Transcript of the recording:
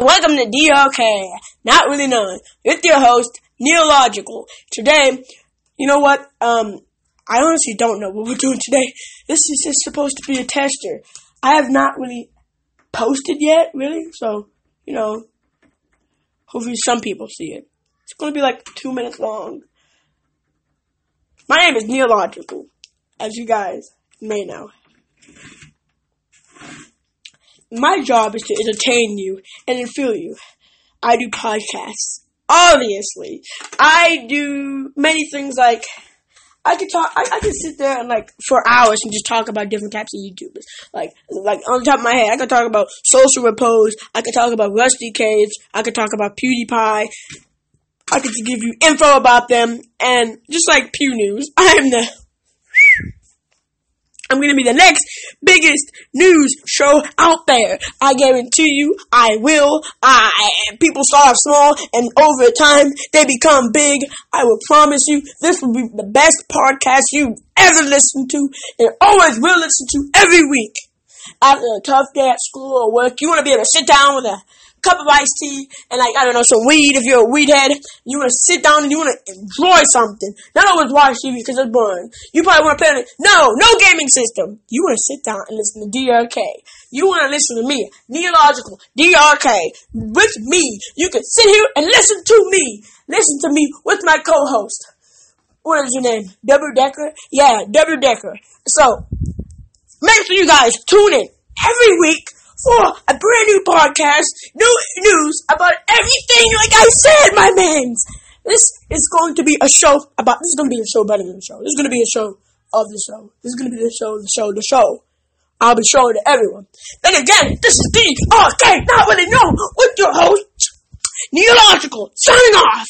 welcome to DRK, not really known, with your host, Neological. Today, you know what, um, I honestly don't know what we're doing today. This is just supposed to be a tester. I have not really posted yet, really, so, you know, hopefully some people see it. It's gonna be like two minutes long. My name is Neological, as you guys may know my job is to entertain you and infill you. I do podcasts. Obviously, I do many things like I could talk. I, I could sit there and like for hours and just talk about different types of YouTubers. Like, like on the top of my head, I could talk about Social Repose. I could talk about Rusty Cage. I could talk about PewDiePie. I could give you info about them and just like Pew News. I am the I'm going to be the next biggest news show out there. I guarantee you, I will. I people start small and over time they become big. I will promise you, this will be the best podcast you ever listened to and always will listen to every week. After a tough day at school or work, you want to be able to sit down with a cup of iced tea and like I don't know some weed if you're a weed head. You want to sit down and you want to enjoy something. Not always watch TV because it's boring. You probably want to play on it. No, no gaming system. You want to sit down and listen to DRK. You want to listen to me, Neological DRK, with me. You can sit here and listen to me. Listen to me with my co-host. What is your name? W Decker? Yeah, W Decker. So make sure you guys tune in every week for a brand new podcast, new news about everything like I said, my mans. This is going to be a show about, this is going to be a show better than the show. This is going to be a show of the show. This is going to be the show, the show, the show. I'll be showing to everyone. Then again, this is the, oh, okay, not really know with your host, Neological, signing off.